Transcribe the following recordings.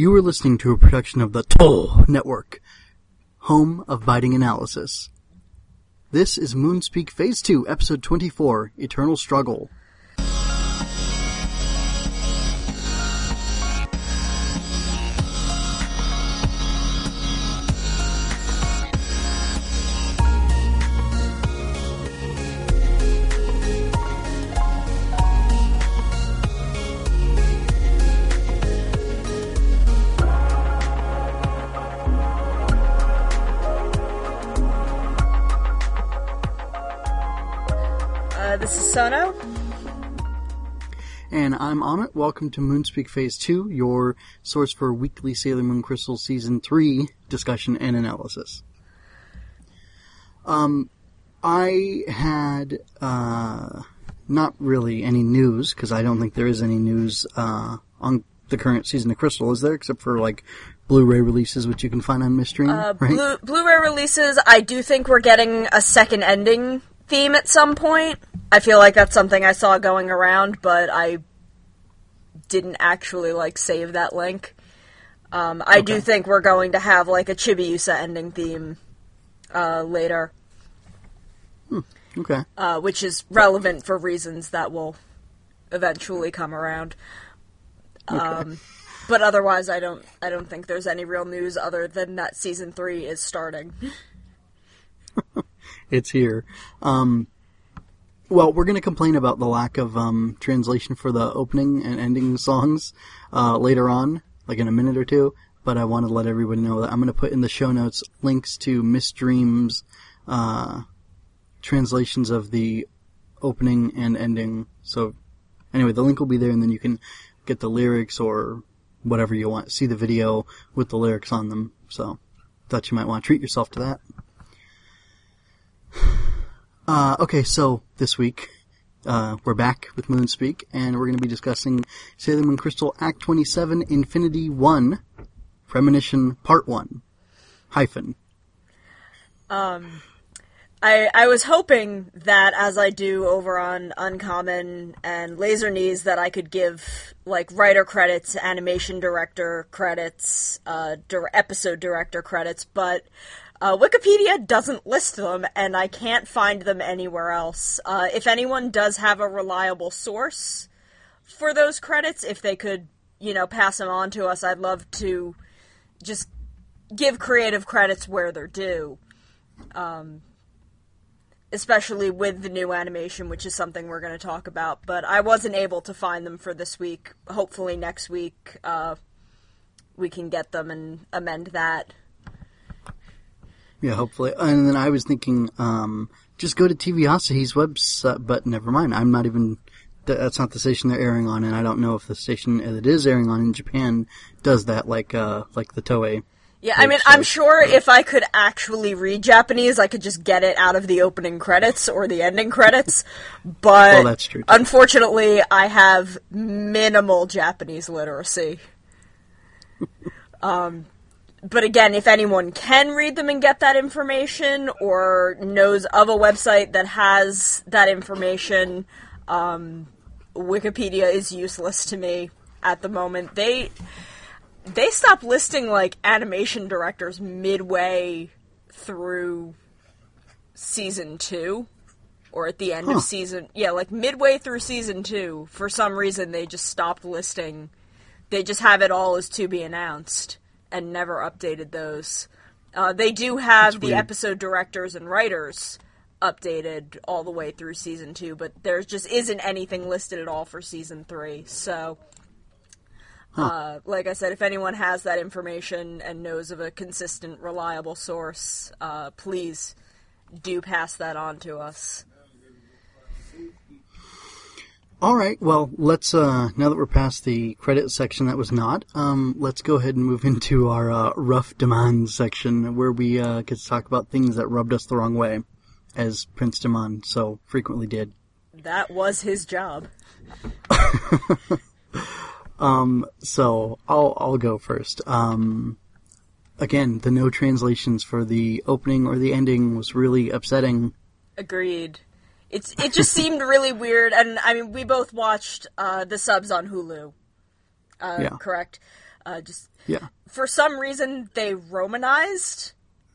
You are listening to a production of the Toll Network, home of biting analysis. This is Moonspeak Phase 2, Episode 24, Eternal Struggle. Welcome to Moonspeak Phase 2, your source for weekly Sailor Moon Crystal Season 3 discussion and analysis. Um, I had, uh, not really any news, because I don't think there is any news, uh, on the current season of Crystal, is there? Except for, like, Blu-ray releases, which you can find on Miss Dream, Uh, right? Blu- Blu-ray releases. I do think we're getting a second ending theme at some point. I feel like that's something I saw going around, but I didn't actually like save that link. Um, I do think we're going to have like a Chibiusa ending theme uh, later, Okay. uh, which is relevant for reasons that will eventually come around. Um, but otherwise, I don't. I don't think there's any real news other than that season three is starting. it's here. Um, well, we're going to complain about the lack of um, translation for the opening and ending songs uh, later on, like in a minute or two. But I want to let everybody know that I'm going to put in the show notes links to Miss Dream's uh, translations of the opening and ending. So, anyway, the link will be there, and then you can get the lyrics or whatever you want. See the video with the lyrics on them. So, thought you might want to treat yourself to that. Uh, okay, so this week uh, we're back with Moonspeak, and we're going to be discussing Sailor Moon Crystal Act 27 Infinity 1 Premonition Part 1 hyphen. Um, I, I was hoping that as I do over on Uncommon and Laser Knees that I could give like writer credits, animation director credits, uh, dir- episode director credits, but uh, Wikipedia doesn't list them and I can't find them anywhere else. Uh, if anyone does have a reliable source for those credits, if they could, you know, pass them on to us, I'd love to just give creative credits where they're due Um, especially with the new animation, which is something we're going to talk about. But I wasn't able to find them for this week. Hopefully, next week uh, we can get them and amend that. Yeah, hopefully. And then I was thinking, um, just go to TV Asahi's website, but never mind. I'm not even. That's not the station they're airing on, and I don't know if the station that is airing on in Japan does that, like uh, like the Toei. Yeah, I mean, I'm sure if I could actually read Japanese, I could just get it out of the opening credits or the ending credits. But Well, that's true, unfortunately, I have minimal Japanese literacy. um, but again, if anyone can read them and get that information, or knows of a website that has that information, um, Wikipedia is useless to me at the moment. They they stopped listing like animation directors midway through season two or at the end Huh. of season yeah like midway through season two for some reason they just stopped listing they just have it all as to be announced and never updated those uh, they do have the weird. episode directors and writers updated all the way through season two but there just isn't anything listed at all for season three so uh, like I said, if anyone has that information and knows of a consistent, reliable source, uh, please do pass that on to us. All right. Well, let's uh, now that we're past the credit section that was not, um, let's go ahead and move into our uh, rough demands section where we uh, get to talk about things that rubbed us the wrong way, as Prince Demand so frequently did. That was his job. So I'll I'll go first. Um, again, the no translations for the opening or the ending was really upsetting. Agreed. It's it just seemed really weird, and I mean, we both watched uh, the subs on Hulu. Uh, Yeah. Correct. Uh, just Yeah. for some reason they romanized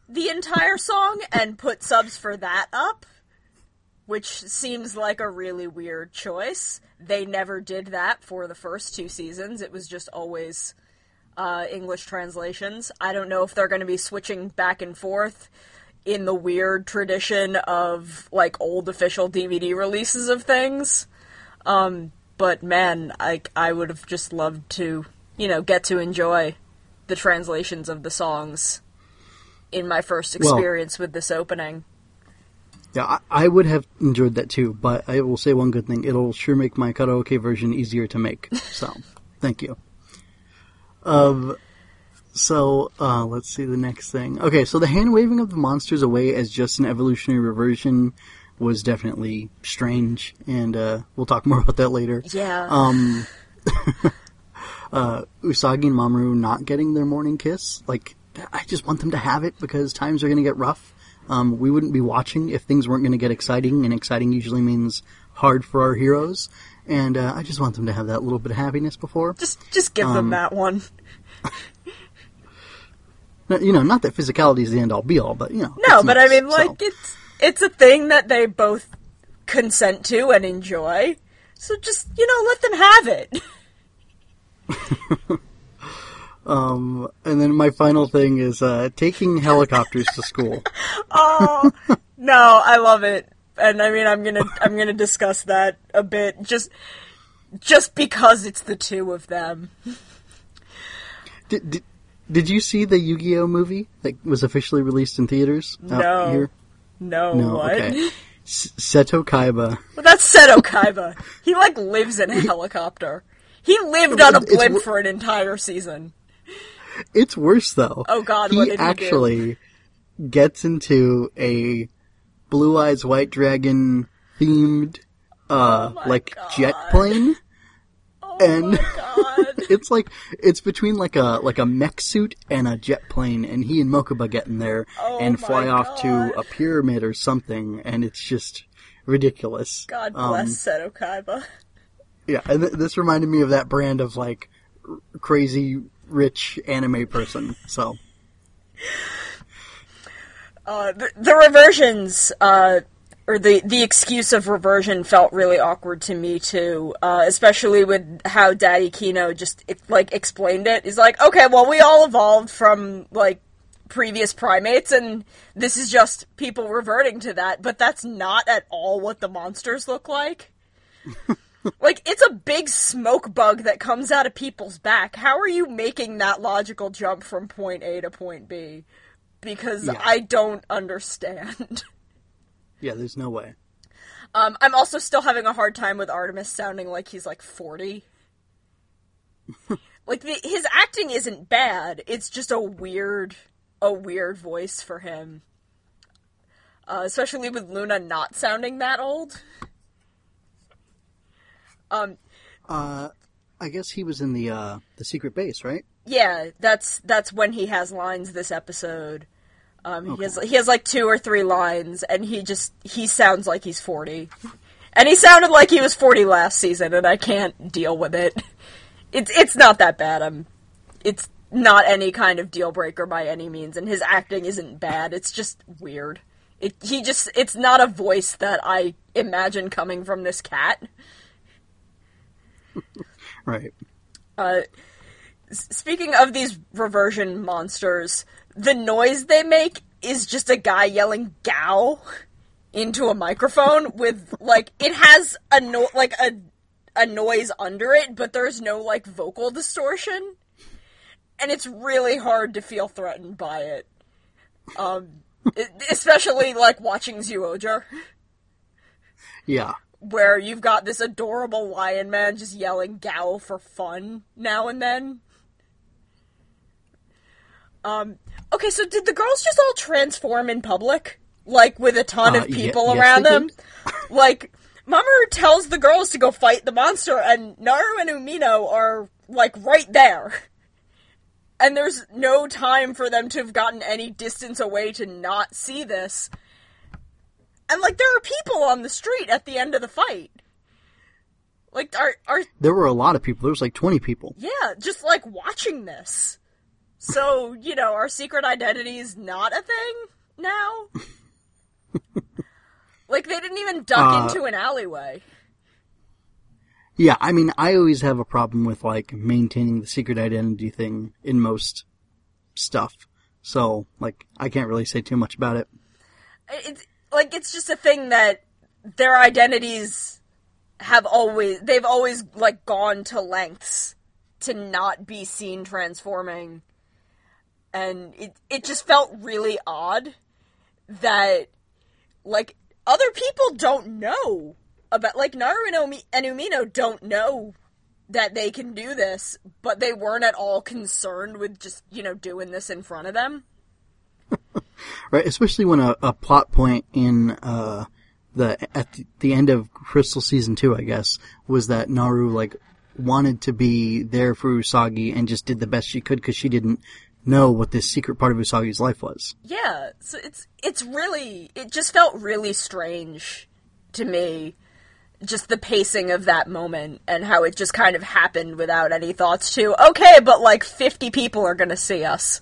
the entire song and put subs for that up, which seems like a really weird choice. They never did that for the first two seasons. It was just always uh, English translations. I don't know if they're going to be switching back and forth in the weird tradition of like old official DVD releases of things. Um, but man, I I would have just loved to, you know, get to enjoy the translations of the songs in my first Well- experience with this opening. Yeah, I, I would have enjoyed that too, but I will say one good thing. It'll sure make my karaoke version easier to make. So, thank you. Um, so, uh, let's see the next thing. Okay, so the hand waving of the monsters away as just an evolutionary reversion was definitely strange, and, uh, we'll talk more about that later. Yeah. Um, uh, Usagi and Mamoru not getting their morning kiss, like, I just want them to have it because times are going to get rough. Um, we wouldn't be watching if things weren't going to get exciting, and exciting usually means hard for our heroes. And uh, I just want them to have that little bit of happiness before. just just give um, them that one. You know, not that physicality is the end all be all, but you know. No, but I nice, mean so. like it's it's a thing that they both consent to and enjoy. So just, you know, let them have it. Um, and then my final thing is uh, taking helicopters to school. Oh no, I love it, and I mean, I'm gonna I'm gonna discuss that a bit, just just because it's the two of them. Did, did, did you see the Yu-Gi-Oh movie that was officially released in theaters out No. here? No, No, what? okay. S- Seto Kaiba. Well, that's Seto Kaiba. He like lives in a helicopter. He lived on a blimp wo- for an entire season. It's worse though. Oh, God, he did he actually gets into a Blue Eyes White Dragon themed, uh, Oh like God. jet plane. Oh And- god. It's like it's between like a like a mech suit and a jet plane, and he and Mokuba get in there Oh and fly off to a pyramid or something, and it's just ridiculous. God Um, bless Seto Kaiba. Yeah, and th- this reminded me of that brand of like r- crazy rich anime person. So Uh, the, the reversions, uh, or the, the excuse of reversion felt really awkward to me too, uh, especially with how Daddy Kino just, it, like, explained it. He's like, okay, well, we all evolved from, like, previous primates, and this is just people reverting to that, but that's not at all what the monsters look like. like, it's a big smoke bug that comes out of people's back. How are you making that logical jump from point A to point B? because Yeah. I don't understand. yeah, there's no way. Um, I'm also still having a hard time with Artemis sounding like he's like 40. like the, his acting isn't bad. It's just a weird, a weird voice for him. Uh, especially with Luna not sounding that old. Um, Uh, I guess he was in the uh the secret base, right? yeah, that's that's when he has lines this episode. Um, he has he has like two or three lines, and he just he sounds like he's forty, and he sounded like he was forty last season, and I can't deal with it. It's it's not that bad. I'm, it's not any kind of deal breaker by any means, and his acting isn't bad. It's just weird. It he just it's not a voice that I imagine coming from this cat. Right. Uh, speaking of these reversion monsters, the noise they make is just a guy yelling "gow" into a microphone with like it has a no like a a noise under it, but there's no like vocal distortion, and it's really hard to feel threatened by it. Um, especially like watching Zyuohger Yeah. where you've got this adorable lion man just yelling "gow" for fun now and then. Um. Okay, so did the girls just all transform in public, like with a ton Uh, of people yes, around them? like, Mamoru tells the girls to go fight the monster, and Naru and Umino are like right there. And there's no time for them to have gotten any distance away to not see this. And like there are people on the street at the end of the fight. Like, are are There were a lot of people. There was like 20 people. yeah, just like watching this. So you know, our secret identity is not a thing now. like they didn't even duck Uh, into an alleyway. Yeah, I mean, I always have a problem with like maintaining the secret identity thing in most stuff. So, like, I can't really say too much about it. it's like it's just a thing that their identities have always they've always like gone to lengths to not be seen transforming and it it just felt really odd that like other people don't know about like Naru and, Omi- and Umino don't know that they can do this but they weren't at all concerned with just you know doing this in front of them Right? Especially when a, a plot point in, uh, the, at the, end of Crystal Season 2, I guess, was that Naru, like, wanted to be there for Usagi and just did the best she could because she didn't know what this secret part of Usagi's life was. Yeah, so it's it's really it just felt really strange to me just the pacing of that moment and how it just kind of happened without any thoughts to okay, but like 50 people are going to see us.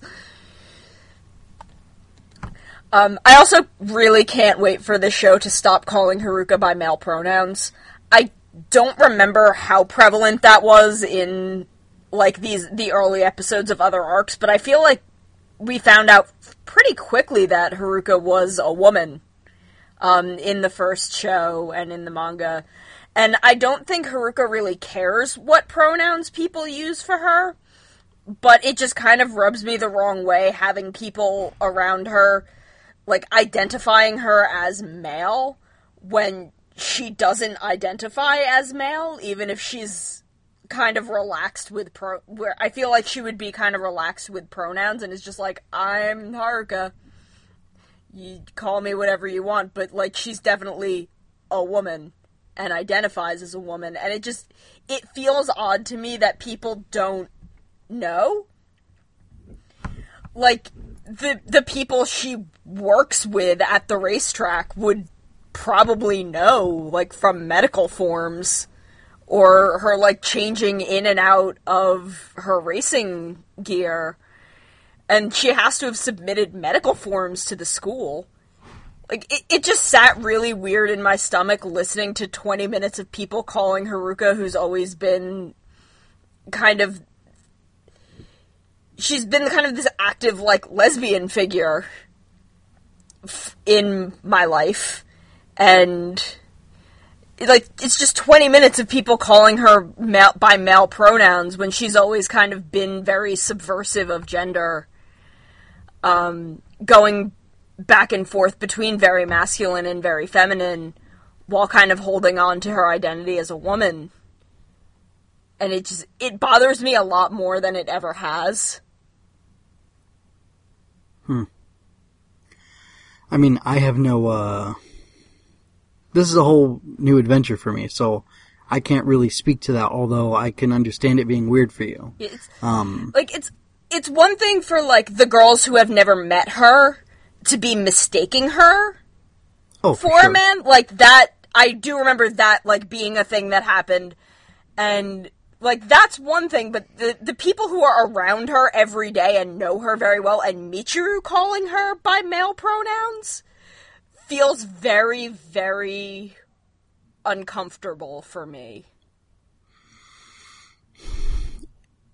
Um, I also really can't wait for the show to stop calling Haruka by male pronouns. I don't remember how prevalent that was in like these the early episodes of other arcs, but I feel like we found out pretty quickly that Haruka was a woman um, in the first show and in the manga. And I don't think Haruka really cares what pronouns people use for her, but it just kind of rubs me the wrong way having people around her like identifying her as male when she doesn't identify as male, even if she's kind of relaxed with pro. Where I feel like she would be kind of relaxed with pronouns and is just like, I'm Haruka. You call me whatever you want, but like she's definitely a woman and identifies as a woman, and it just it feels odd to me that people don't know. Like the the people she works with at the racetrack would probably know like from medical forms or her like changing in and out of her racing gear. And she has to have submitted medical forms to the school. Like it, it just sat really weird in my stomach listening to 20 minutes of people calling haruka who's always been kind of she's been kind of this active like lesbian figure in my life. And like it's just 20 minutes of people calling her by male pronouns when she's always kind of been very subversive of gender um, going back and forth between very masculine and very feminine while kind of holding on to her identity as a woman. And it just it bothers me a lot more than it ever has. Hmm. I mean, I have no, uh, this is a whole new adventure for me, so I can't really speak to that, although I can understand it being weird for you. It's Um, like it's it's one thing for like the girls who have never met her to be mistaking her oh, for sure. a man. Like that, I do remember that like being a thing that happened, and like that's one thing. But the the people who are around her every day and know her very well, and Michiru calling her by male pronouns feels very very uncomfortable for me.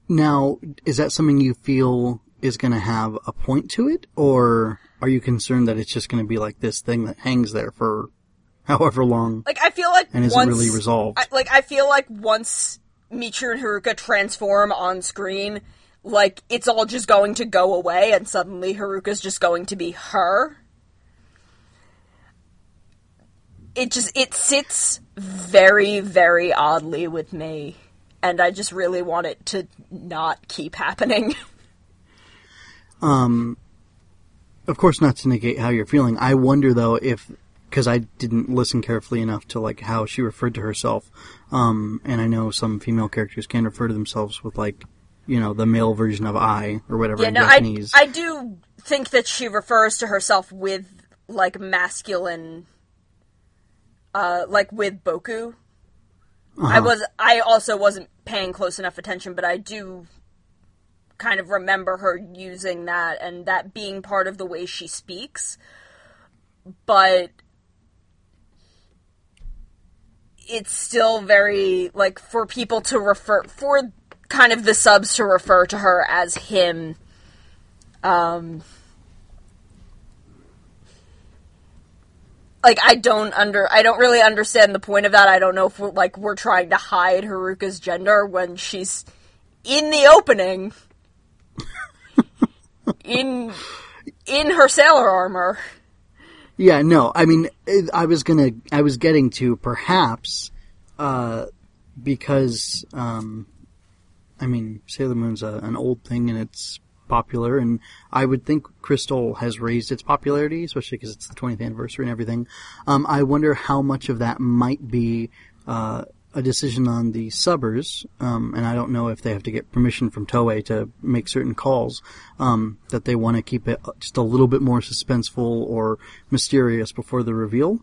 Now, is that something you feel is going to have a point to it, or are you concerned that it's just going to be like this thing that hangs there for however long Like I feel like and isn't once, really resolved? I, like I feel like once Michiru and Haruka transform on screen, like it's all just going to go away, and suddenly Haruka's just going to be her. It just it sits very very oddly with me, and I just really want it to not keep happening. Um, of course, not to negate how you're feeling. I wonder though if because I didn't listen carefully enough to like how she referred to herself. Um, and I know some female characters can refer to themselves with like, you know, the male version of I or whatever yeah, in no, I I do think that she refers to herself with like masculine, uh, like with Boku. I was I also wasn't paying close enough attention, but I do kind of remember her using that and that being part of the way she speaks. But it's still very like for people to refer for kind of the subs to refer to her as him um like I don't under I don't really understand the point of that. I don't know if we're, like we're trying to hide Haruka's gender when she's in the opening in in her sailor armor. Yeah, no, I mean, I was gonna, I was getting to perhaps, uh, because, um, I mean, Sailor Moon's a, an old thing and it's popular, and I would think Crystal has raised its popularity, especially because it's the 20th anniversary and everything. Um, I wonder how much of that might be, uh, a decision on the subbers, um, and I don't know if they have to get permission from Toei to make certain calls, um, that they want to keep it just a little bit more suspenseful or mysterious before the reveal.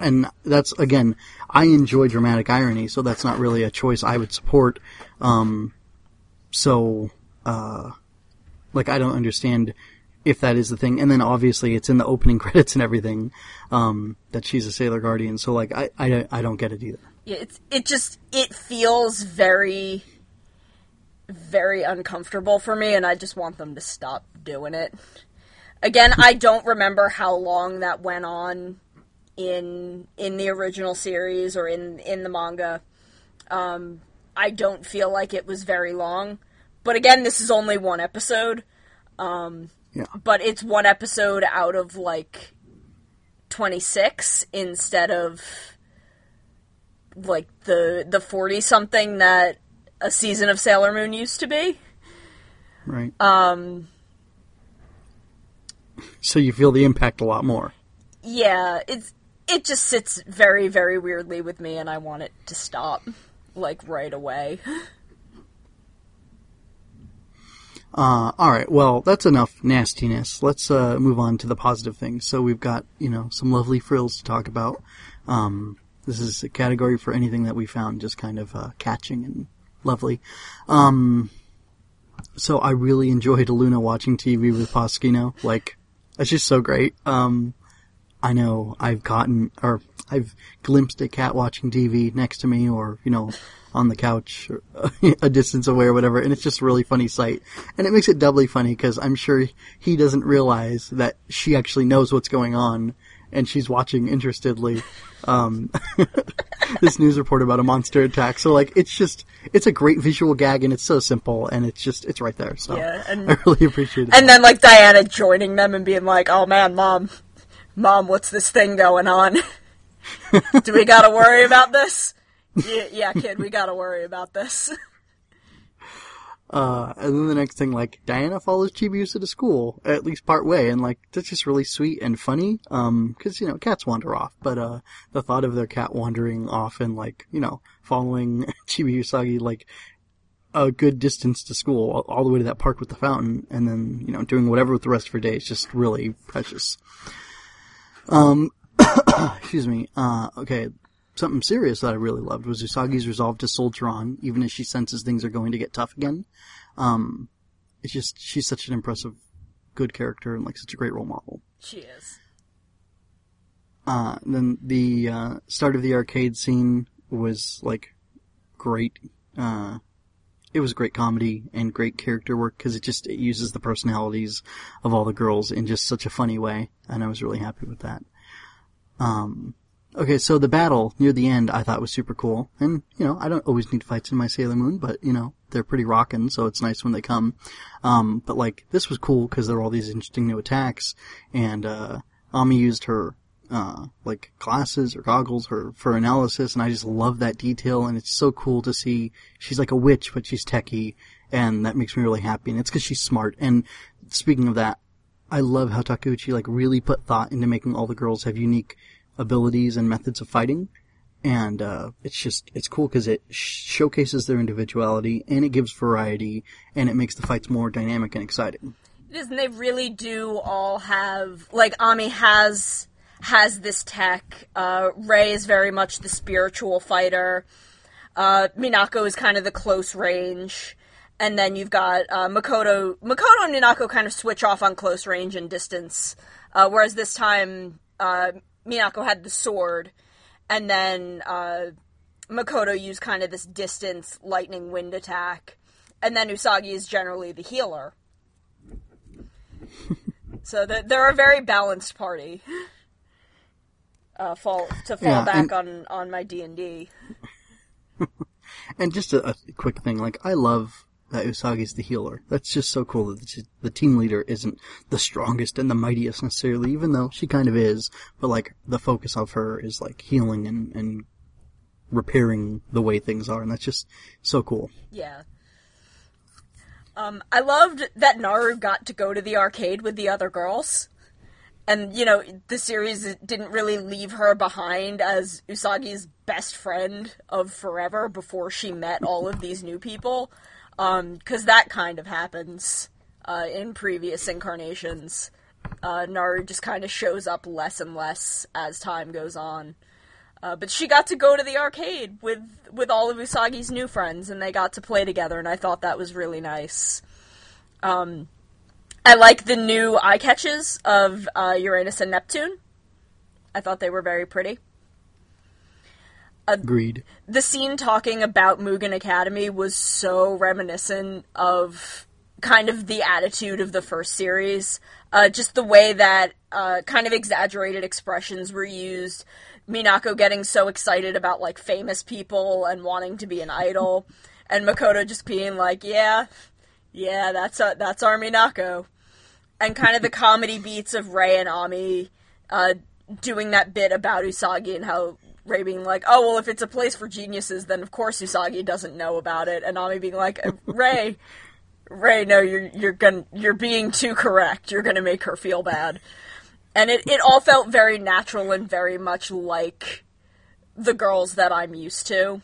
And that's, again, I enjoy dramatic irony, so that's not really a choice I would support. Um, so, uh, like, I don't understand if that is the thing. And then obviously it's in the opening credits and everything, um, that she's a Sailor Guardian, so like, I, I, I don't get it either Yeah, it's it just it feels very very uncomfortable for me and I just want them to stop doing it. Again, I don't remember how long that went on in in the original series or in in the manga. Um, I don't feel like it was very long. But again, this is only one episode. Um, yeah. But it's one episode out of like 26 instead of like the the 40 something that a season of Sailor Moon used to be. Right. Um so you feel the impact a lot more. Yeah, it's it just sits very very weirdly with me and I want it to stop like right away. Uh, all right. Well, that's enough nastiness. Let's uh, move on to the positive things. So we've got you know some lovely frills to talk about. Um, this is a category for anything that we found just kind of uh, catching and lovely. Um, so I really enjoyed Luna watching TV with Pasquino. Like, that's just so great. Um, I know I've gotten, or I've glimpsed a cat watching TV next to me or, you know, on the couch a distance away or whatever, and it's just a really funny sight. And it makes it doubly funny because I'm sure he doesn't realize that she actually knows what's going on and she's watching interestedly um, this news report about a monster attack. So like, it's just it's a great visual gag, and it's so simple, and it's just it's right there. So yeah, and, I really appreciate it. And then like Diana joining them and being like, "Oh man, mom, mom, what's this thing going on? Do we got to worry about this?" Yeah, yeah, kid, we got to worry about this. Uh, and then the next thing, like, Diana follows Chibiusa to school, at least part way, and like, that's just really sweet and funny, um, cause, you know, cats wander off, but, uh, the thought of their cat wandering off and like, you know, following Chibi like, a good distance to school, all, all the way to that park with the fountain, and then, you know, doing whatever with the rest of her day is just really precious. Um, excuse me, uh, okay, something serious that I really loved was Usagi's resolve to soldier on, even as she senses things are going to get tough again. Um, it's just she's such an impressive, good character and like such a great role model. She is. Uh, then the uh, start of the arcade scene was like great. Uh, it was great comedy and great character work because it just it uses the personalities of all the girls in just such a funny way, and I was really happy with that. Um, Okay, so the battle near the end I thought was super cool. And, you know, I don't always need fights in my Sailor Moon, but, you know, they're pretty rockin', so it's nice when they come. Um, but like, this was cool because there were all these interesting new attacks, and, uh, Ami used her, uh, like glasses or goggles her, for analysis, and I just love that detail, and it's so cool to see, she's like a witch, but she's techie, and that makes me really happy, and it's because she's smart. And speaking of that, I love how Takeuchi like really put thought into making all the girls have unique abilities and methods of fighting. And uh, it's just it's cool because it showcases their individuality and it gives variety and it makes the fights more dynamic and exciting. It is, and they really do all have like Ami has has this tech. Uh, is very much the spiritual fighter. Uh, Minako is kind of the close range, and then you've got uh, Makoto. Makoto and Minako kind of switch off on close range and distance, uh, whereas this time uh, Minako had the sword, and then uh, Makoto used kind of this distance lightning wind attack, and then Usagi is generally the healer. so the, they're a very balanced party. Uh, fall to fall Yeah, back and- on on my D and D. And just a, a quick thing, like I love that Usagi's the healer. That's just so cool that the, the team leader isn't the strongest and the mightiest necessarily, even though she kind of is. But like the focus of her is like healing and and repairing the way things are, and that's just so cool. Yeah. Um, I loved that Naru got to go to the arcade with the other girls. And, you know, the series didn't really leave her behind as Usagi's best friend of forever before she met all of these new people. Because that kind of happens uh, in previous incarnations. Uh, Naru just kind of shows up less and less as time goes on. Uh, but she got to go to the arcade with with all of Usagi's new friends, and they got to play together, and I thought that was really nice. Um, I like the new eye catches of uh, Uranus and Neptune. I thought they were very pretty. Agreed. The scene talking about Mugen Academy was so reminiscent of kind of the attitude of the first series. Uh, just the way that uh, kind of exaggerated expressions were used. Minako getting so excited about like famous people and wanting to be an idol, and Makoto just being like, "Yeah, yeah, that's uh, that's our Minako," and kind of the comedy beats of Ray and Ami uh, doing that bit about Usagi and how Ray being like, "Oh well, if it's a place for geniuses, then of course Usagi doesn't know about it," and Ami being like, "Uh, "Ray, Ray, no, you're you're gonna you're being too correct. You're gonna make her feel bad." And it, it all felt very natural and very much like the girls that I'm used to.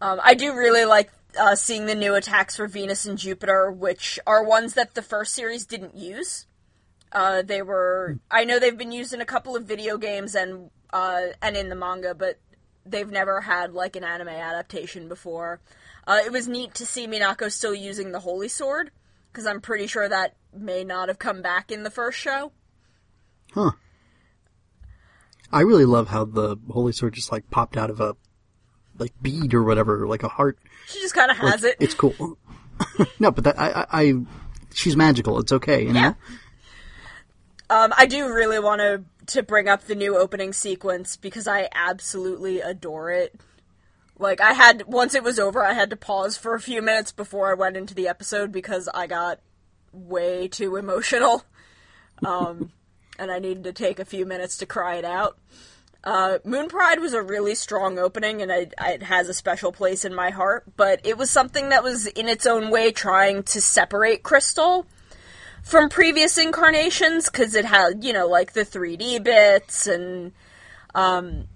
Um, I do really like uh, seeing the new attacks for Venus and Jupiter, which are ones that the first series didn't use. Uh, they were I know they've been used in a couple of video games and uh, and in the manga, but they've never had like an anime adaptation before. Uh, it was neat to see Minako still using the Holy Sword because I'm pretty sure that may not have come back in the first show. Huh. I really love how the holy sword just like popped out of a like bead or whatever, like a heart. She just kind of has Like, it. It's cool. no, but that I, I, I, she's magical. It's okay, you know. Yeah. Um, I do really want to to bring up the new opening sequence because I absolutely adore it. Like I had once it was over, I had to pause for a few minutes before I went into the episode because I got way too emotional, um, and I needed to take a few minutes to cry it out. Uh, Moon Pride was a really strong opening, and I, I, it has a special place in my heart. But it was something that was in its own way trying to separate Crystal from previous incarnations because it had you know like the 3D bits and um,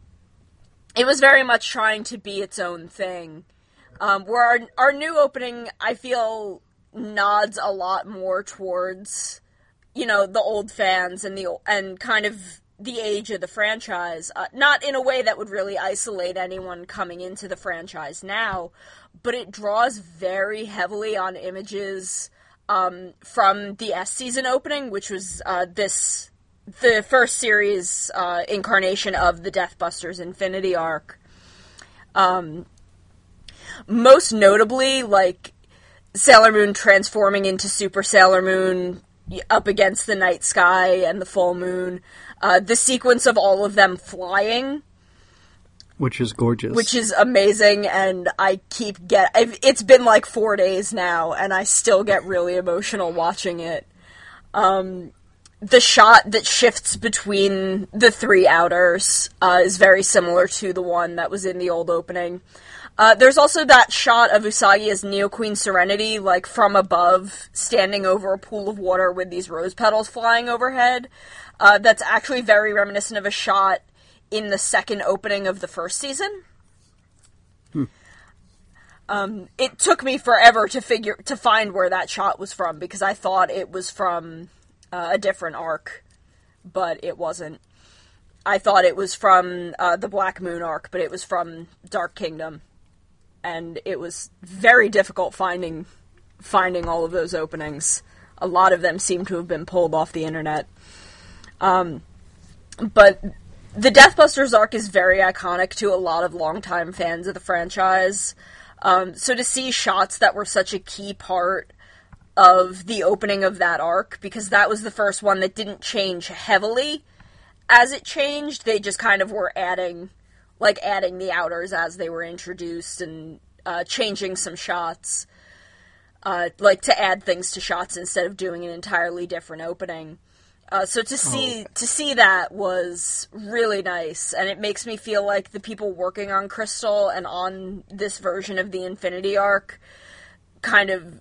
it was very much trying to be its own thing. Um, where our our new opening, I feel nods a lot more towards you know the old fans and the and kind of the age of the franchise. Uh, not in a way that would really isolate anyone coming into the franchise now, but it draws very heavily on images um, from the S season opening, which was uh, this the first series uh, incarnation of the Deathbusters Infinity arc. Um, most notably, like Sailor Moon transforming into Super Sailor Moon up against the night sky and the full moon. Uh, the sequence of all of them flying Which is gorgeous. which is amazing and i keep get I've, it's been like four days now and i still get really emotional watching it um, the shot that shifts between the three outers uh, is very similar to the one that was in the old opening uh, there's also that shot of usagi as neo queen serenity like from above standing over a pool of water with these rose petals flying overhead uh, that's actually very reminiscent of a shot in the second opening of the first season. Um, it took me forever to figure to find where that shot was from because I thought it was from uh, a different arc, but it wasn't. I thought it was from uh, the Black Moon arc, but it was from Dark Kingdom, and it was very difficult finding finding all of those openings. A lot of them seem to have been pulled off the internet. Um, but the Deathbusters arc is very iconic to a lot of longtime fans of the franchise. Um, so to see shots that were such a key part of the opening of that arc, because that was the first one that didn't change heavily as it changed, they just kind of were adding, like adding the outers as they were introduced and uh, changing some shots, uh, like to add things to shots instead of doing an entirely different opening. Uh, so to see oh. to see that was really nice, and it makes me feel like the people working on Crystal and on this version of the Infinity Arc, kind of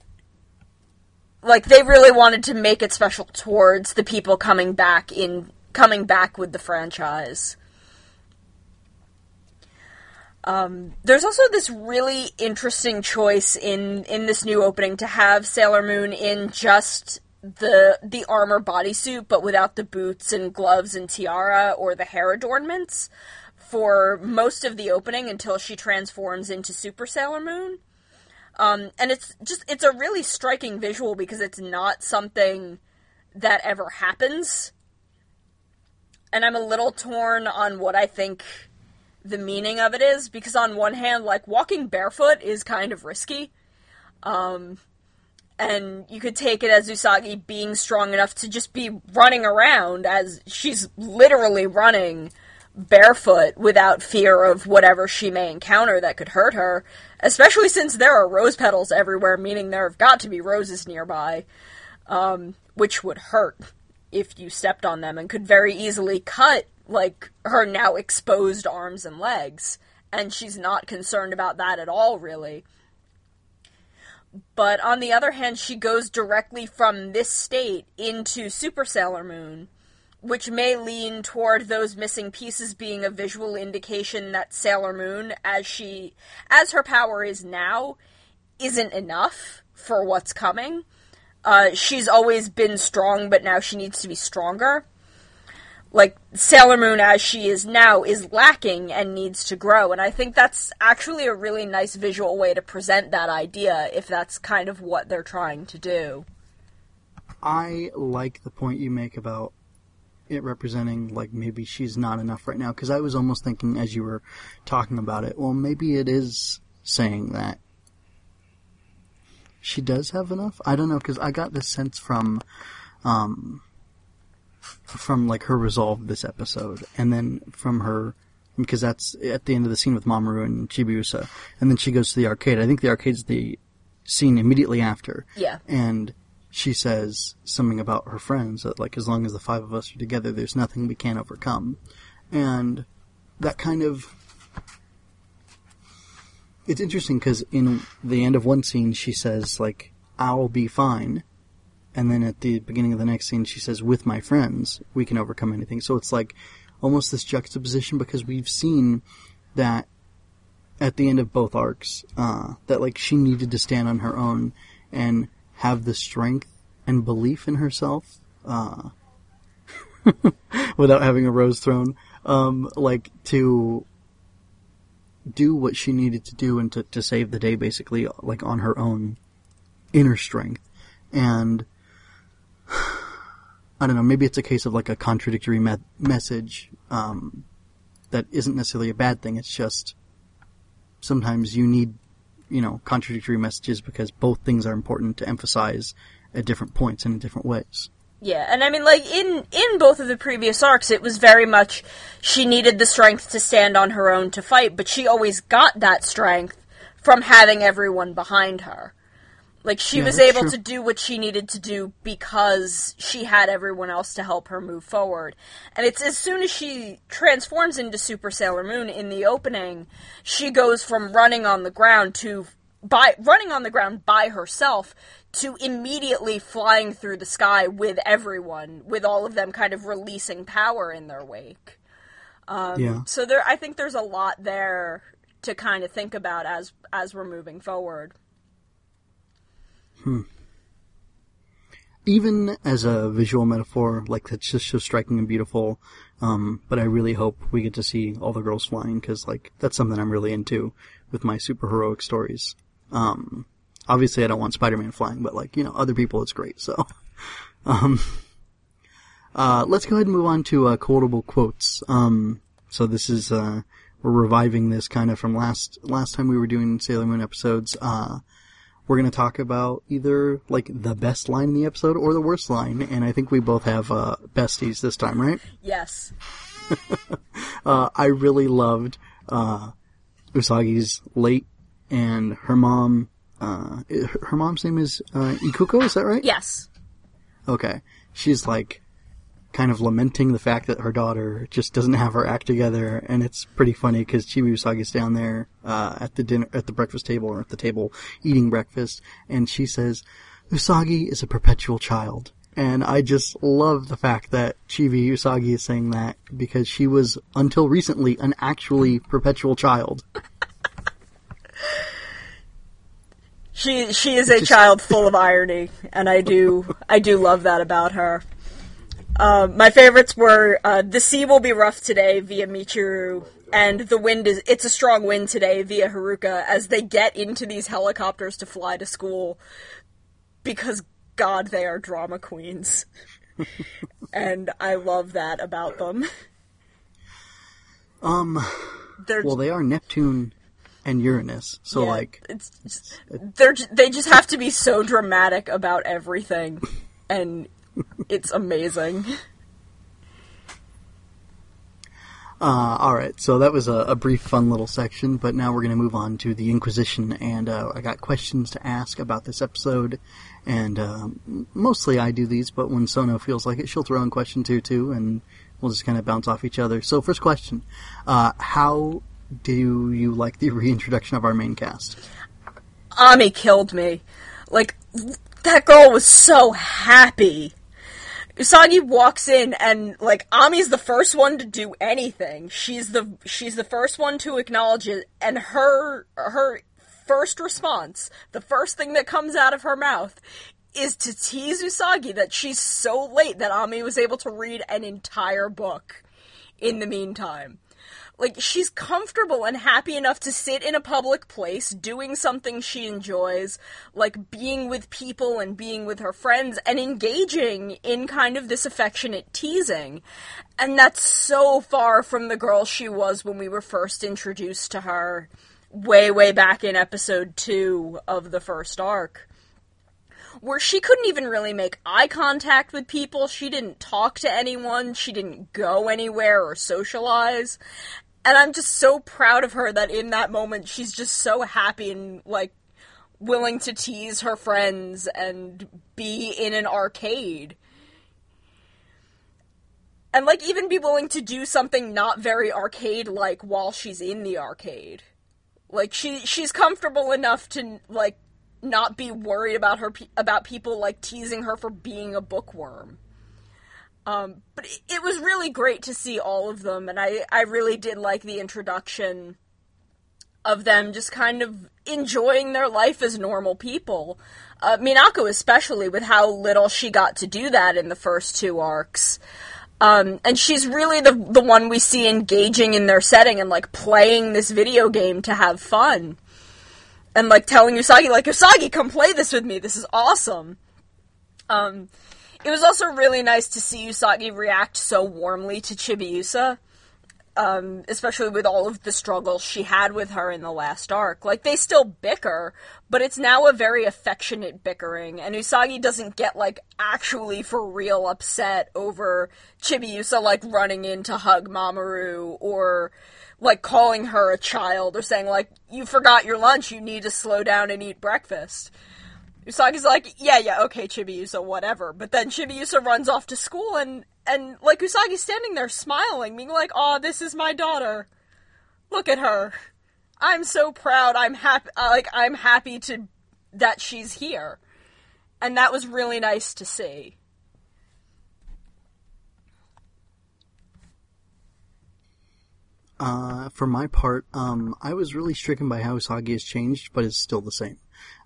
like they really wanted to make it special towards the people coming back in coming back with the franchise. Um, there's also this really interesting choice in in this new opening to have Sailor Moon in just the the armor bodysuit, but without the boots and gloves and tiara or the hair adornments for most of the opening until she transforms into Super Sailor Moon. Um, and it's just it's a really striking visual because it's not something that ever happens and I'm a little torn on what I think the meaning of it is because on one hand, like walking barefoot is kind of risky. Um, and you could take it as Usagi being strong enough to just be running around as she's literally running barefoot without fear of whatever she may encounter that could hurt her, especially since there are rose petals everywhere, meaning there have got to be roses nearby, um, which would hurt if you stepped on them and could very easily cut like her now exposed arms and legs. And she's not concerned about that at all really. But on the other hand she goes directly from this state into super sailor moon which may lean toward those missing pieces being a visual indication that sailor moon as she as her power is now isn't enough for what's coming. Uh, she's always been strong, but now she needs to be stronger. Like Sailor Moon, as she is now, is lacking and needs to grow. And I think that's actually a really nice visual way to present that idea, if that's kind of what they're trying to do. I like the point you make about it representing like maybe she's not enough right now because I was almost thinking as you were talking about it, well maybe it is saying that she does have enough. I don't know because I got this sense from, um, from like her resolve this episode, and then from her because that's at the end of the scene with Mamoru and Chibiusa, and then she goes to the arcade. I think the arcade's the scene immediately after. Yeah. And she says something about her friends that like as long as the five of us are together, there's nothing we can't overcome, and that kind of it's interesting because in the end of one scene she says like I'll be fine, and then at the beginning of the next scene she says with my friends we can overcome anything. So it's like almost this juxtaposition because we've seen that at the end of both arcs uh, that like she needed to stand on her own and have the strength and belief in herself uh, without having a rose thrown um, like to do what she needed to do and to, to save the day basically like on her own inner strength and I don't know maybe it's a case of like a contradictory me- message um, that isn't necessarily a bad thing it's just sometimes you need you know contradictory messages because both things are important to emphasize at different points and in different ways yeah, and I mean, like in in both of the previous arcs, it was very much she needed the strength to stand on her own to fight, but she always got that strength from having everyone behind her. Like she yeah, was able true. to do what she needed to do because she had everyone else to help her move forward. And it's as soon as she transforms into Super Sailor Moon in the opening, she goes from running on the ground to by running on the ground by herself to immediately flying through the sky with everyone, with all of them kind of releasing power in their wake. Um, yeah. So there, I think there's a lot there to kind of think about as as we're moving forward. Hmm. even as a visual metaphor, like that's just so striking and beautiful. Um, but I really hope we get to see all the girls flying because like that's something I'm really into with my superheroic stories. Um, obviously I don't want Spider-Man flying, but like you know other people it's great. So, um, uh, let's go ahead and move on to uh, quotable quotes. Um, so this is uh, we're reviving this kind of from last last time we were doing Sailor Moon episodes. Uh, we're going to talk about either like the best line in the episode or the worst line, and I think we both have uh, besties this time, right? Yes. uh, I really loved uh, Usagi's late, and her mom. Uh, her mom's name is uh, Ikuko. Is that right? Yes. Okay. She's like kind of lamenting the fact that her daughter just doesn't have her act together, and it's pretty funny because Chibi Usagi's down there uh, at the dinner at the breakfast table or at the table eating breakfast, and she says, "Usagi is a perpetual child." And I just love the fact that Chibi Usagi is saying that because she was until recently an actually perpetual child. She she is a just... child full of irony, and I do I do love that about her. Um, my favorites were uh, "The Sea Will Be Rough Today" via Michiru, and "The Wind Is It's a Strong Wind Today" via Haruka. As they get into these helicopters to fly to school, because God, they are drama queens, and I love that about them. Um, they're, well, they are Neptune and Uranus. So yeah, like, it's just, they're they just have to be so dramatic about everything, and it's amazing. Uh, all right, so that was a, a, brief, fun little section, but now we're going to move on to the Inquisition, and uh, I got questions to ask about this episode, and uh, mostly I do these, but when Sono feels like it, she'll throw in question two too, and we'll just kind of bounce off each other. So, first question: uh, How do you like the reintroduction of our main cast? Ami killed me. Like that girl was so happy Usagi walks in and like Ami's the first one to do anything. She's the she's the first one to acknowledge it and her her first response, the first thing that comes out of her mouth is to tease Usagi that she's so late that Ami was able to read an entire book in the meantime like she's comfortable and happy enough to sit in a public place doing something she enjoys like being with people and being with her friends and engaging in kind of this affectionate teasing and that's so far from the girl she was when we were first introduced to her way way back in episode 2 of the first arc where she couldn't even really make eye contact with people. She didn't talk to anyone. She didn't go anywhere or socialize. And I'm just so proud of her that in that moment she's just so happy and like willing to tease her friends and be in an arcade. And like even be willing to do something not very arcade like while she's in the arcade. Like she she's comfortable enough to like not be worried about her about people like teasing her for being a bookworm. Um, but it, it was really great to see all of them, and I, I really did like the introduction of them just kind of enjoying their life as normal people. Uh, Minako, especially, with how little she got to do that in the first two arcs. Um, and she's really the the one we see engaging in their setting and like playing this video game to have fun, and like telling Usagi like Usagi, come play this with me. This is awesome. Um, it was also really nice to see Usagi react so warmly to Chibiusa. Um, especially with all of the struggles she had with her in the last arc. Like, they still bicker, but it's now a very affectionate bickering, and Usagi doesn't get, like, actually for real upset over Chibiusa, like, running in to hug Mamoru, or, like, calling her a child, or saying, like, you forgot your lunch, you need to slow down and eat breakfast. Usagi's like, yeah, yeah, okay, Chibiusa, whatever. But then Chibiusa runs off to school, and and like Usagi's standing there smiling, being like, "Oh, this is my daughter. Look at her. I'm so proud. I'm happy. Uh, like I'm happy to that she's here." And that was really nice to see. Uh, for my part, um, I was really stricken by how Usagi has changed, but is still the same.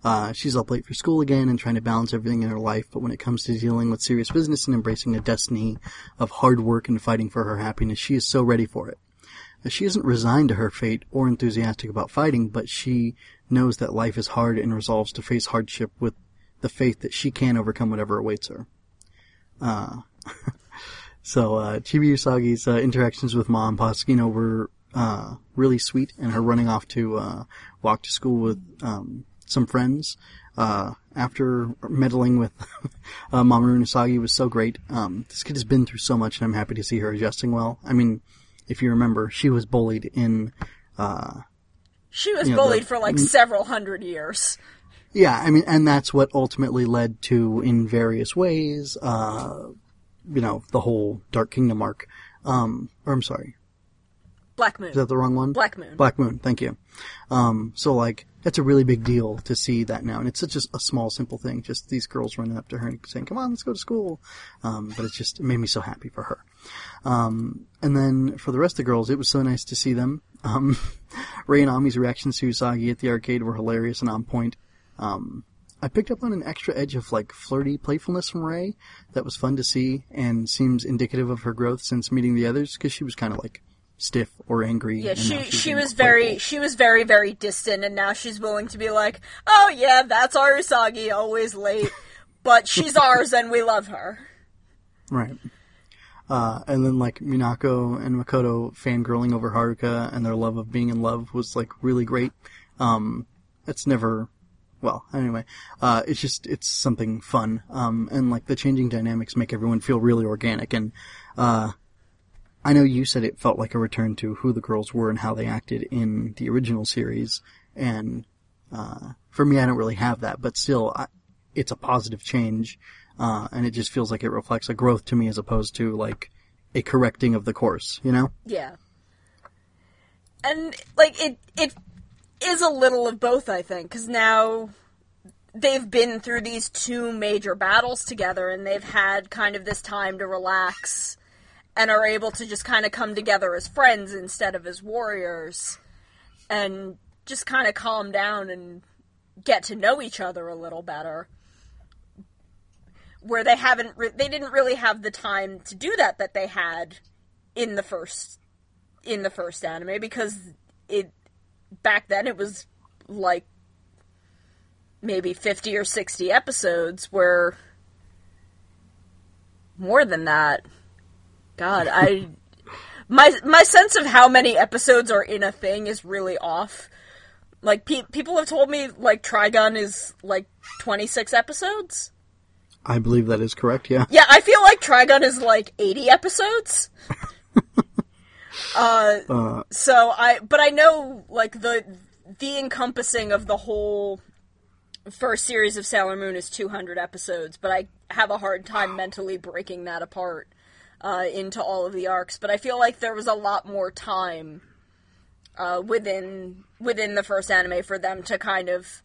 Uh, she's up late for school again and trying to balance everything in her life, but when it comes to dealing with serious business and embracing a destiny of hard work and fighting for her happiness, she is so ready for it. She isn't resigned to her fate or enthusiastic about fighting, but she knows that life is hard and resolves to face hardship with the faith that she can overcome whatever awaits her. Uh, so, uh, Chibi Usagi's uh, interactions with Mom Posquino were uh, really sweet, and her running off to uh, walk to school with um, some friends uh, after meddling with uh, Mamoru Usagi was so great. Um, this kid has been through so much, and I'm happy to see her adjusting well. I mean, if you remember, she was bullied in. Uh, She was You know, bullied the- for like several hundred years. yeah, I mean, and that's what ultimately led to, in various ways, uh, you know, the whole Dark Kingdom arc. Um, or I'm sorry, Black Moon. is that the wrong one? Black Moon. Black Moon, thank you. Um, so like, that's a really big deal to see that now, and it's such a, a small, simple thing. Just these girls running up to her and saying, "Come on, let's go to school." Um, but it's just it made me so happy for her. Um, and then for the rest of the girls, it was so nice to see them. Um, Rei and Ami's reactions to Usagi at the arcade were hilarious and on point. Um, I picked up on an extra edge of like flirty playfulness from Rei that was fun to see and seems indicative of her growth since meeting the others because she was kind of like stiff or angry. Yeah, she she was very playful. she was very very distant, and now she's willing to be like, oh yeah, that's our Usagi, always late, but she's ours and we love her. Right. Uh, and then like Minako and Makoto fangirling over Haruka and their love of being in love was like really great. Um, it's never, well, anyway, uh, it's just, it's something fun. Um, and like the changing dynamics make everyone feel really organic. And, uh, I know you said it felt like a return to who the girls were and how they acted in the original series. And, uh, for me, I don't really have that, but still, I, it's a positive change. Uh, and it just feels like it reflects a growth to me as opposed to like a correcting of the course, you know? Yeah, and like it it is a little of both, I think, because now they've been through these two major battles together, and they've had kind of this time to relax, and are able to just kind of come together as friends instead of as warriors, and just kind of calm down and get to know each other a little better. Where they haven't, re- they didn't really have the time to do that that they had in the first in the first anime because it back then it was like maybe 50 or 60 episodes where more than that god i my my sense of how many episodes are in a thing is really off like pe- people have told me like trigun is like 26 episodes I believe that is correct, yeah. yeah, I feel like Trigun is like 80 episodes. uh, so I, but I know like the the encompassing of the whole first series of Sailor Moon is 200 episodes, but I have a hard time mentally breaking that apart uh, into all of the arcs. But I feel like there was a lot more time uh, within within the first anime for them to kind of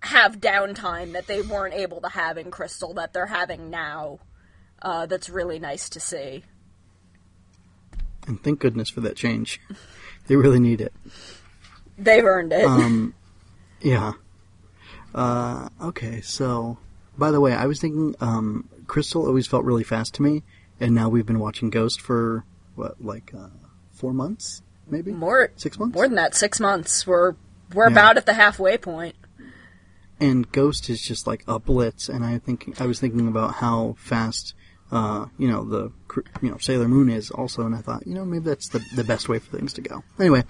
have downtime that they weren't able to have in Crystal that they're having now. Uh, that's really nice to see. And thank goodness for that change. They really need it. They've earned it. Um, yeah. Uh, okay, so, by the way, I was thinking, um, Crystal always felt really fast to me, and now we've been watching Ghost for, what, like, uh, four months? Maybe? more Six months? more than that. Six months. We're we're Yeah. about at the halfway point. and Ghost is just like a blitz. And I think I was thinking about how fast, uh, you know, the you know Sailor Moon is also, and I thought, you know, maybe that's the the best way for things to go. Anyway,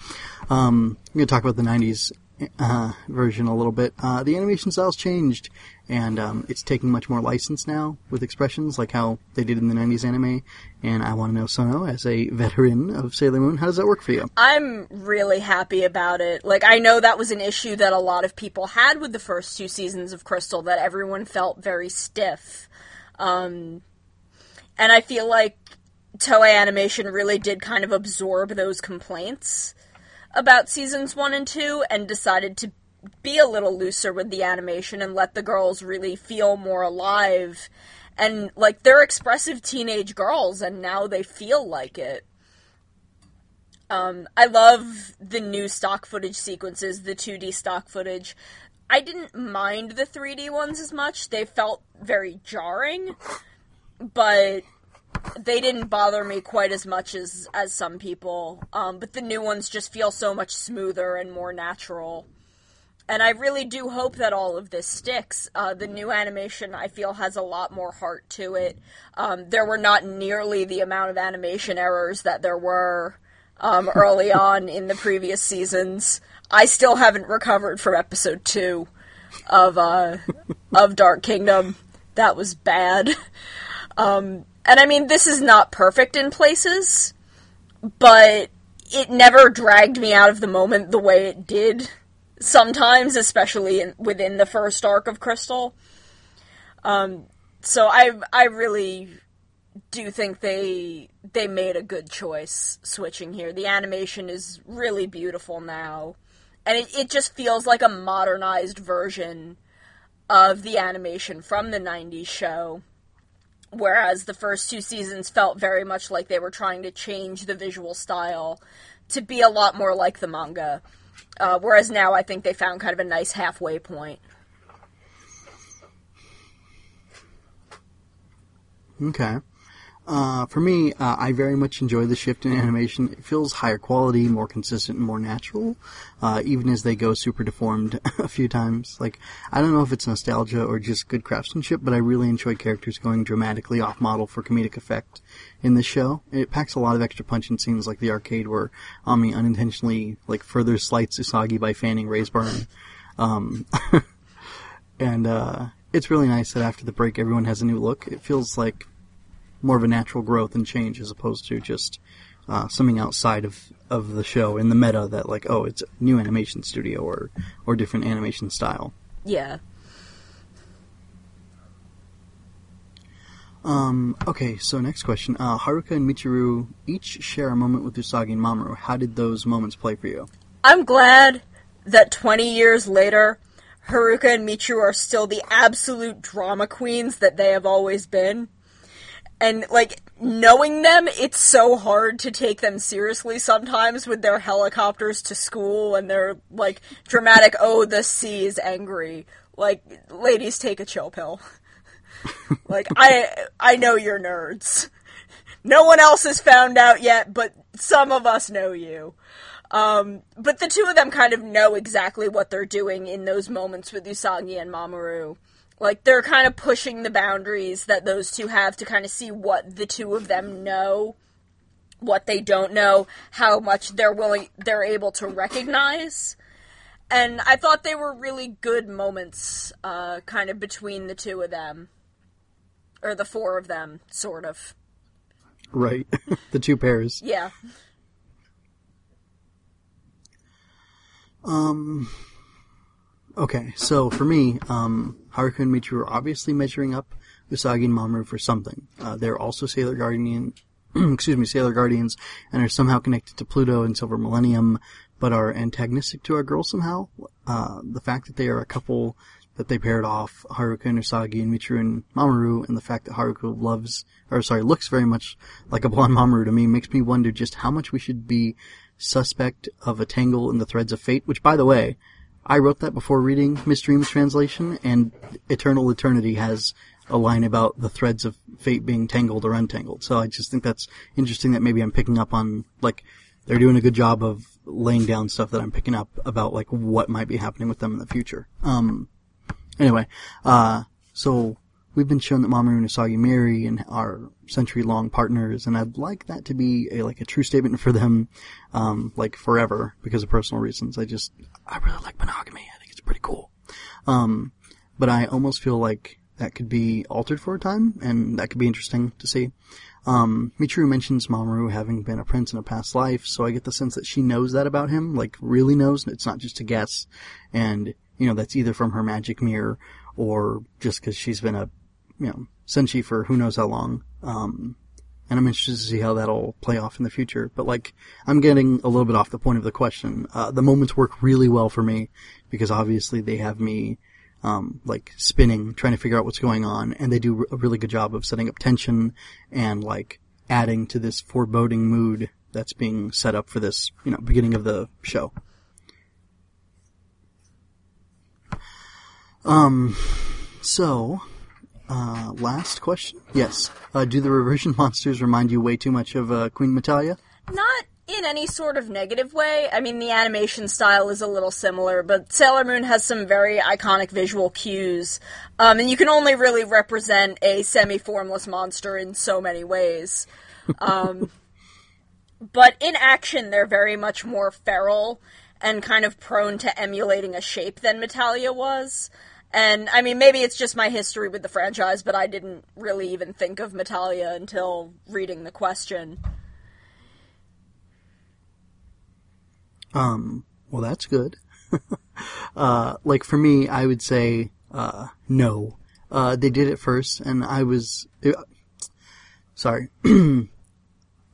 um, I'm gonna talk about the '90s uh, version a little bit. Uh, the animation style's changed, and um, it's taking much more license now with expressions like how they did in the '90s anime. And I want to know, Sono, as a veteran of Sailor Moon, how does that work for you? I'm really happy about it. Like I know that was an issue that a lot of people had with the first two seasons of Crystal that everyone felt very stiff. Um and I feel like Toei Animation really did kind of absorb those complaints about seasons 1 and 2 and decided to be a little looser with the animation and let the girls really feel more alive and like they're expressive teenage girls and now they feel like it. Um, I love the new stock footage sequences, the 2D stock footage. I didn't mind the 3D ones as much. They felt very jarring, but they didn't bother me quite as much as as some people. Um, but the new ones just feel so much smoother and more natural. And I really do hope that all of this sticks. Uh, the new animation, I feel, has a lot more heart to it. Um, there were not nearly the amount of animation errors that there were um, early on in the previous seasons. I still haven't recovered from episode two of uh, of Dark Kingdom. That was bad. Um, and I mean, this is not perfect in places, but it never dragged me out of the moment the way it did sometimes, especially in, within the first arc of Crystal. Um, so I I really do think they they made a good choice switching here. The animation is really beautiful now, and it, it just feels like a modernized version of the animation from the '90s show. Whereas the first two seasons felt very much like they were trying to change the visual style to be a lot more like the manga. Uh, whereas now I think they found kind of a nice halfway point. Okay. Uh, for me, uh, I very much enjoy the shift in animation. It feels higher quality, more consistent, and more natural, uh, even as they go super deformed a few times. Like, I don't know if it's nostalgia or just good craftsmanship, but I really enjoy characters going dramatically off model for comedic effect in this show. It packs a lot of extra punch in scenes like the arcade where Ami unintentionally, like, further slights Usagi by fanning Rei's burn. Um, and, uh, it's really nice that after the break everyone has a new look. It feels like more of a natural growth and change as opposed to just uh, something outside of, of the show in the meta that like oh it's a new animation studio or or different animation style. Yeah. Um, okay, so next question. Uh, Haruka and Michiru each share a moment with Usagi and Mamoru. How did those moments play for you? I'm glad that 20 years later, Haruka and Michiru are still the absolute drama queens that they have always been and like knowing them it's so hard to take them seriously sometimes with their helicopters to school and their like dramatic oh the sea is angry. Like ladies take a chill pill. Like i i know you're nerds. No one else has found out yet but some of us know you. Um, but the two of them kind of know exactly what they're doing in those moments with Usagi and Mamoru. Like they're kind of pushing the boundaries that those two have to kind of see what the two of them know, what they don't know, how much they're willing they're able to recognize. And I thought they were really good moments uh, kind of between the two of them or the four of them sort of. Right. the two pairs. Yeah. Um Okay, so for me, um, Haruka and Michiru are obviously measuring up Usagi and Mamoru for something. Uh, they're also Sailor Guardian, excuse me, Sailor Guardians, and are somehow connected to Pluto and Silver Millennium, but are antagonistic to our girl somehow. Uh, the fact that they are a couple that they paired off, Haruka and Usagi and Michiru and Mamoru, and the fact that Haruka loves, or sorry, looks very much like a blonde Mamoru to me makes me wonder just how much we should be suspect of a tangle in the threads of fate, which by the way, I wrote that before reading Miss Dream's translation, and Eternal Eternity has a line about the threads of fate being tangled or untangled. So I just think that's interesting that maybe I'm picking up on, like, they're doing a good job of laying down stuff that I'm picking up about, like, what might be happening with them in the future. Um, anyway, uh, so we've been shown that Mamoru and Usagi marry and are century-long partners, and I'd like that to be a like a true statement for them, um, like forever because of personal reasons. I just I really like monogamy. I think it's pretty cool. Um, but I almost feel like that could be altered for a time, and that could be interesting to see. Um, mentions Mamoru having been a prince in a past life, so I get the sense that she knows that about him, like really knows. It's not just a guess, and you know that's either from her magic mirror or just because she's been a you know, Senshi for who knows how long. Um, and I'm interested to see how that'll play off in the future. But like, I'm getting a little bit off the point of the question. Uh, the moments work really well for me because obviously they have me, um, like spinning, trying to figure out what's going on, and they do a really good job of setting up tension and like adding to this foreboding mood that's being set up for this, you know, beginning of the show. Um, so, uh, last question. Yes. Uh, do the reversion monsters remind you way too much of uh, Queen Metalia? Not in any sort of negative way. I mean, the animation style is a little similar, but Sailor Moon has some very iconic visual cues. Um, and you can only really represent a semi formless monster in so many ways. Um, but in action, they're very much more feral and kind of prone to emulating a shape than Metalia was. And I mean, maybe it's just my history with the franchise, but I didn't really even think of Metalia until reading the question. Um, well, that's good. uh, like for me, I would say, uh, no. Uh, they did it first, and I was, uh, sorry. I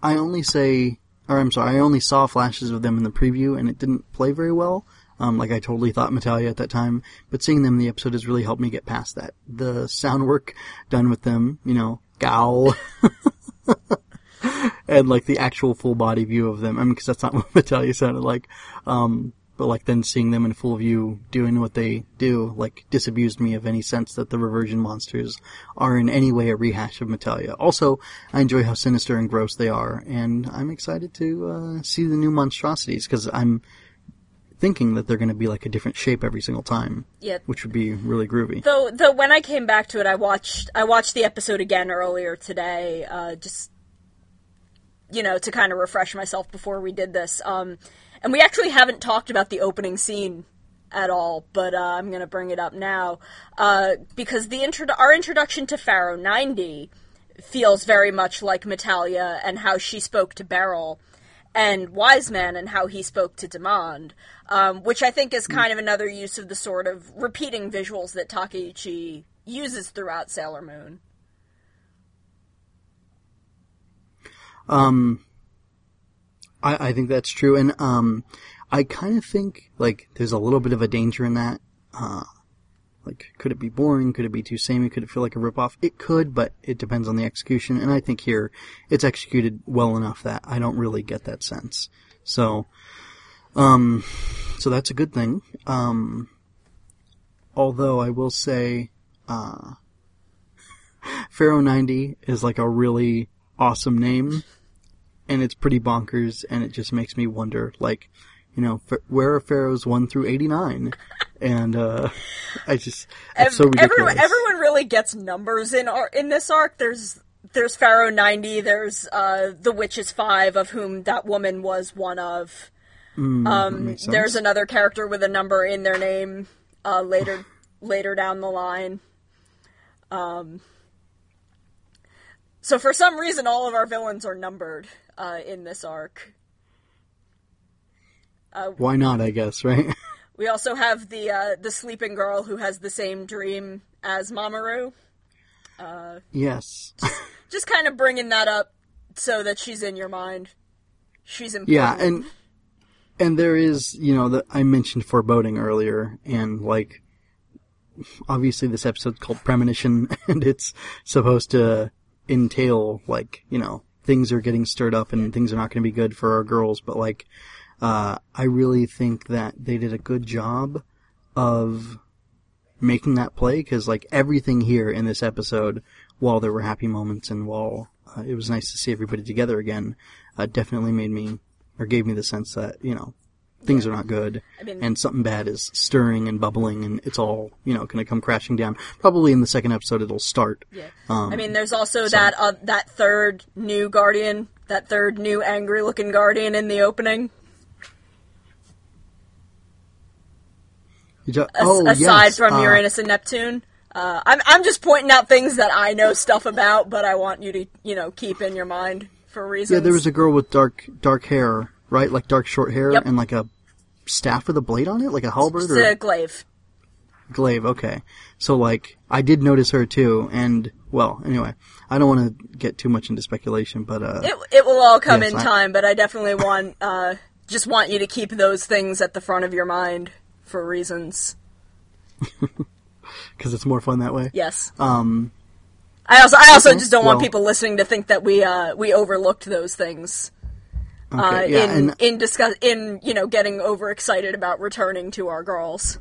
only say, or I'm sorry, I only saw flashes of them in the preview, and it didn't play very well. Um, like I totally thought Metalia at that time, but seeing them in the episode has really helped me get past that. The sound work done with them, you know, gow. and like the actual full body view of them. I mean, because that's not what Metalia sounded like. Um, but like then seeing them in full view doing what they do, like disabused me of any sense that the reversion monsters are in any way a rehash of Metalia. Also, I enjoy how sinister and gross they are, and I'm excited to uh, see the new monstrosities because I'm thinking that they're going to be like a different shape every single time, Yeah. which would be really groovy. Though, though, when I came back to it, I watched I watched the episode again earlier today, uh, just you know, to kind of refresh myself before we did this. Um, and we actually haven't talked about the opening scene at all, but uh, I'm going to bring it up now uh, because the intro- our introduction to Pharaoh 90 feels very much like Metalia and how she spoke to Beryl, and Wiseman and how he spoke to Demand, um, which I think is kind of another use of the sort of repeating visuals that Takeuchi uses throughout Sailor Moon. Um, I, I think that's true, and um, I kind of think like there's a little bit of a danger in that. Uh, like, could it be boring? Could it be too samey? Could it feel like a ripoff? It could, but it depends on the execution. And I think here it's executed well enough that I don't really get that sense. So, um, so that's a good thing. Um, although I will say, uh, Pharaoh 90 is like a really awesome name and it's pretty bonkers, and it just makes me wonder, like, you know, where are pharaohs one through eighty nine? And uh, I just it's so ridiculous. everyone, everyone really gets numbers in ar- in this arc. There's there's Pharaoh 90. There's uh, the Witches Five, of whom that woman was one of. Um, there's another character with a number in their name uh, later later down the line. Um, so for some reason, all of our villains are numbered uh, in this arc. Why not? I guess right. We also have the uh, the sleeping girl who has the same dream as Mamoru. yes. Just kind of bringing that up so that she's in your mind. She's important. Yeah, and and there is, you know, I mentioned foreboding earlier, and like, obviously this episode's called Premonition, and it's supposed to entail like, you know, things are getting stirred up and things are not going to be good for our girls, but like, uh, I really think that they did a good job of making that play because like everything here in this episode, while there were happy moments and while uh, it was nice to see everybody together again, uh, definitely made me or gave me the sense that you know things are not good mean- and something bad is stirring and bubbling and it's all you know going to come crashing down. Probably in the second episode it'll start. Yeah. Um, I mean, there's also that uh, that third new guardian, that third new angry looking guardian in the opening. You ju- As- oh, aside yes, from uh, Uranus and Neptune. Uh, I'm I'm just pointing out things that I know stuff about, but I want you to you know keep in your mind for reasons. Yeah, there was a girl with dark dark hair, right? Like dark short hair Yep. and like a staff with a blade on it, like a halberd It's or a glaive. glaive. Okay, so like I did notice her too, and well, anyway, I don't want to get too much into speculation, but uh, It it will all come Yes, in I- time, but I definitely want uh just want you to keep those things at the front of your mind for reasons. because it's more fun that way. Yes. Um, I also I also Okay, just don't want people listening to think that we uh we overlooked those things. okay, uh, yeah, in and in discuss in you know getting overexcited about returning to our girls.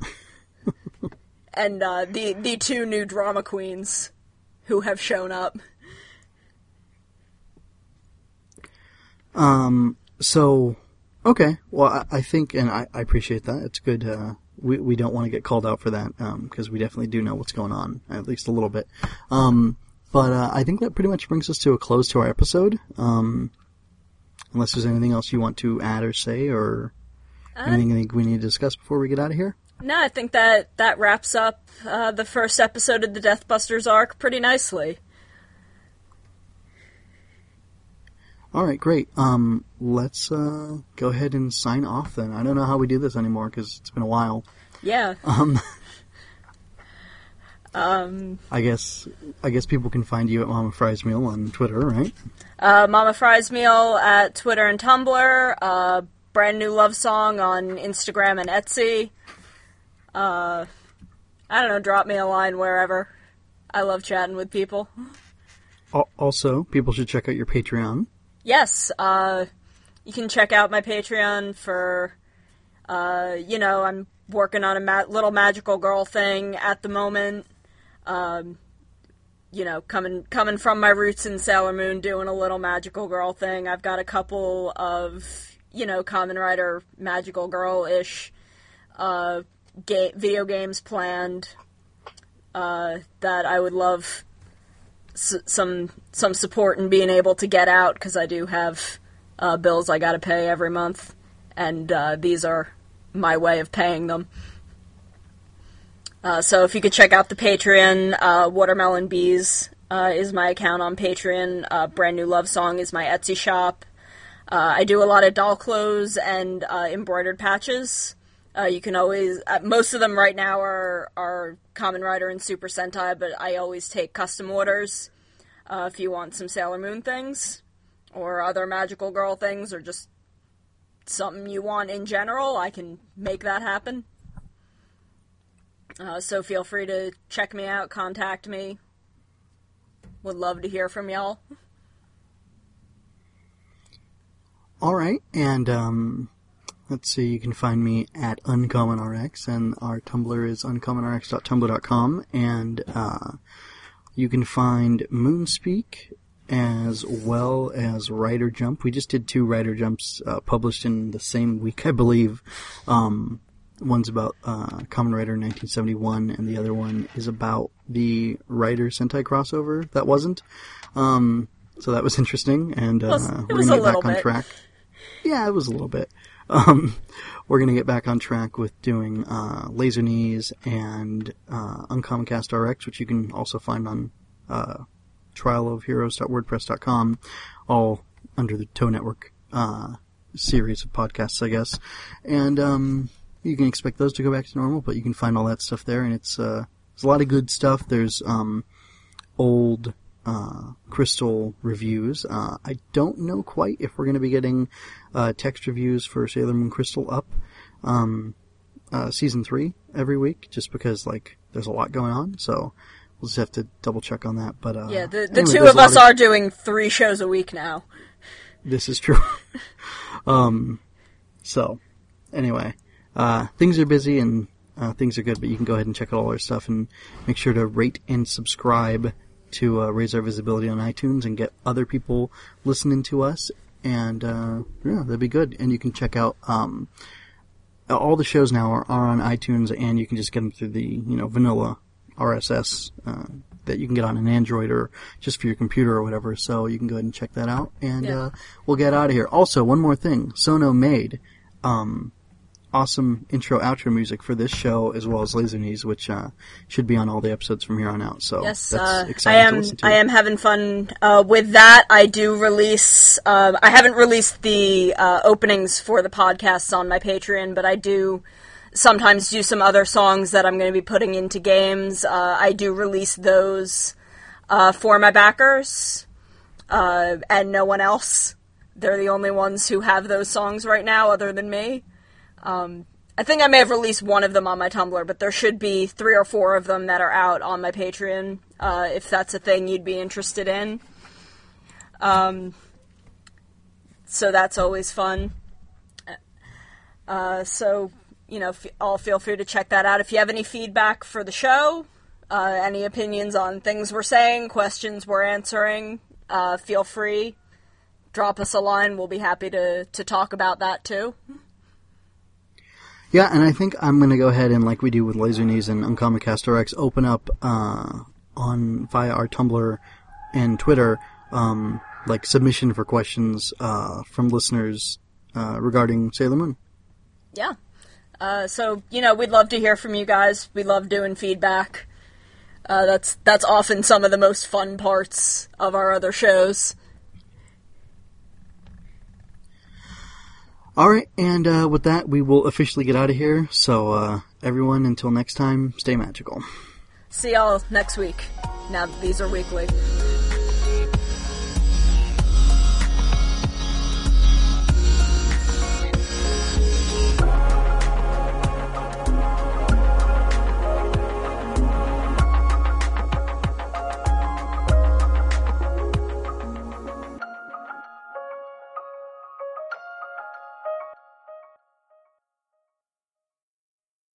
and uh, the the two new drama queens who have shown up. Um. So, okay. Well, I, I think, and I, I appreciate that. It's good. Uh, we we don't want to get called out for that because um, we definitely do know what's going on at least a little bit. Um. But uh, I think that pretty much brings us to a close to our episode. Um. Unless there's anything else you want to add or say, or anything you think we need to discuss before we get out of here. No, I think that that wraps up uh, the first episode of the Deathbusters arc pretty nicely. All right, great. Um, let's uh, go ahead and sign off then. I don't know how we do this anymore because it's been a while. Yeah. Um, Um, I guess I guess people can find you at Mama Fries Meal on Twitter, right? uh, Mama Fries Meal at Twitter and Tumblr. Uh, brand new love song on Instagram and Etsy. Uh, I don't know. Drop me a line wherever. I love chatting with people. Also, people should check out your Patreon. Yes, uh, you can check out my Patreon for, uh, you know, I'm working on a ma- little magical girl thing at the moment. Um, you know, coming coming from my roots in Sailor Moon, doing a little magical girl thing. I've got a couple of, you know, Kamen Rider magical girl ish uh, ga- video games planned uh, that I would love s- some some support in being able to get out because I do have uh, bills I got to pay every month, and uh, these are my way of paying them. Uh, so if you could check out the Patreon, uh, Watermelon Bees uh, is my account on Patreon. Uh, Brand New Love Song is my Etsy shop. Uh, I do a lot of doll clothes and uh, embroidered patches. You can always most of them right now are are Kamen Rider and Super Sentai, but I always take custom orders if you want some Sailor Moon things or other magical girl things or just something you want in general. I can make that happen. Uh, so feel free to check me out, contact me. Would love to hear from y'all. All right, and um, let's see. You can find me at UncommonRx, and our Tumblr is uncommonrx.tumblr.com, and uh, you can find Moonspeak as well as Rider Jump. We just did two Rider Jumps uh, published in the same week, I believe. Um, one's about uh, Kamen Rider 1971, and the other one is about the Rider Sentai crossover that wasn't. Um, so that was interesting, and uh, was- it we're gonna get back on bit. track. Yeah, it was a little bit. Um, we're gonna get back on track with doing uh, Laser Knees and uh, Uncommon Cast RX, which you can also find on uh, trialofheroes.wordpress.com, all under the Toe Network uh, series of podcasts, I guess. And um, you can expect those to go back to normal, but you can find all that stuff there, and it's uh, there's a lot of good stuff. There's um, old uh, Crystal reviews. Uh, I don't know quite if we're going to be getting uh, text reviews for Sailor Moon Crystal up um, uh, season three every week, just because like there's a lot going on. So we'll just have to double check on that. But uh, Yeah, the, the anyway, two of us are doing three shows a week now. This is true. um, so, anyway, uh, things are busy and uh, things are good, but you can go ahead and check out all our stuff and make sure to rate and subscribe to uh, raise our visibility on iTunes and get other people listening to us. And uh, yeah, that'd be good. And you can check out um, all the shows now are, are on iTunes, and you can just get them through the you know vanilla RSS uh, that you can get on an Android or just for your computer or whatever. So you can go ahead and check that out, and Yeah. uh, we'll get out of here. Also, one more thing: Sono made um, awesome intro outro music for this show as well as Laser Knees, which uh, should be on all the episodes from here on out. So Yes, that's uh, I am. I am having fun uh, with that. I do release. Uh, I haven't released the uh, openings for the podcasts on my Patreon, but I do sometimes do some other songs that I'm going to be putting into games. Uh, I do release those uh, for my backers uh, and no one else. They're the only ones who have those songs right now, other than me. Um, I think I may have released one of them on my Tumblr, but there should be three or four of them that are out on my Patreon, uh, if that's a thing you'd be interested in. Um, so that's always fun. Uh, so you know, f- all feel free to check that out. If you have any feedback for the show, uh, any opinions on things we're saying, questions we're answering, uh, feel free. Drop us a line. We'll be happy to, to talk about that too. Yeah, and I think I'm going to go ahead and, like we do with Laser Knees and Uncommon Cast RX, open up uh, on via our Tumblr and Twitter, um, like submission for questions uh, from listeners uh, regarding Sailor Moon. Yeah. Uh, so you know, we'd love to hear from you guys. We love doing feedback. Uh, that's that's often some of the most fun parts of our other shows. All right, and uh, with that, we will officially get out of here. So, uh, everyone, until next time, stay magical. See y'all next week. Now these are weekly.